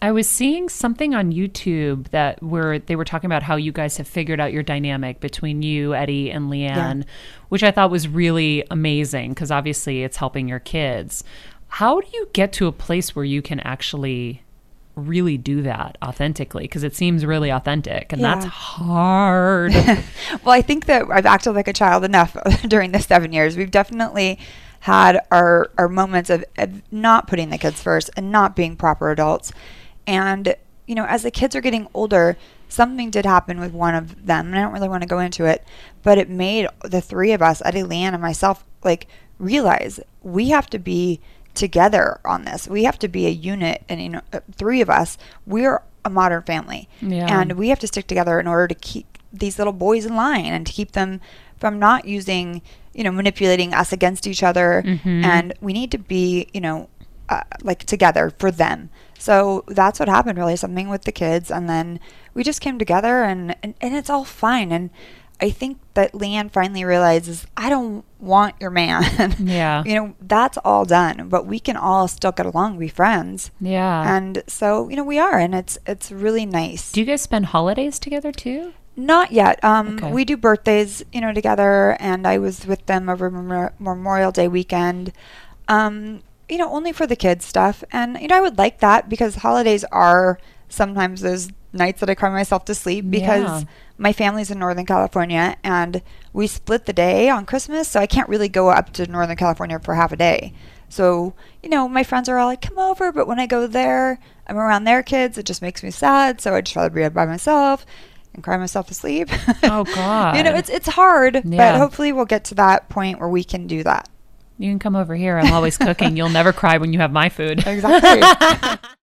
I was seeing something on YouTube that where they were talking about how you guys have figured out your dynamic between you, Eddie, and LeAnn, which I thought was really amazing because obviously it's helping your kids. How do you get to a place where you can actually really do that authentically? Because it seems really authentic and that's hard. well, I think that I've acted like a child enough during the seven years. We've definitely had our our moments of, of not putting the kids first and not being proper adults. And you know, as the kids are getting older, something did happen with one of them, and I don't really want to go into it, but it made the three of us, Eddie, LeAnn, and myself, like realize we have to be together on this. We have to be a unit, and you know, uh, three of us, we're a modern family, Yeah. and we have to stick together in order to keep these little boys in line and to keep them from not using, you know, manipulating us against each other. Mhm. And we need to be, you know, uh, like together for them. So that's what happened, really, something with the kids. And then we just came together and, and, and it's all fine. And I think that LeAnn finally realizes, I don't want your man. Yeah. you know, that's all done, but we can all still get along, be friends. yeah. And so, you know, we are, and it's it's really nice. do you guys spend holidays together too? Not yet. Um, Okay. We do birthdays, you know, together, and I was with them over Memorial Day weekend. Um, you know, only for the kids stuff, and you know, I would like that because holidays are sometimes those nights that I cry myself to sleep because Yeah. my family's in Northern California and we split the day on Christmas, so I can't really go up to Northern California for half a day. So, you know, my friends are all like, come over, but when I go there, I'm around their kids, it just makes me sad, so I'd just rather be by myself and cry myself to sleep. Oh, God. you know, it's it's hard, but hopefully we'll get to that point where we can do that. You can come over here. I'm always cooking. You'll never cry when you have my food. Exactly.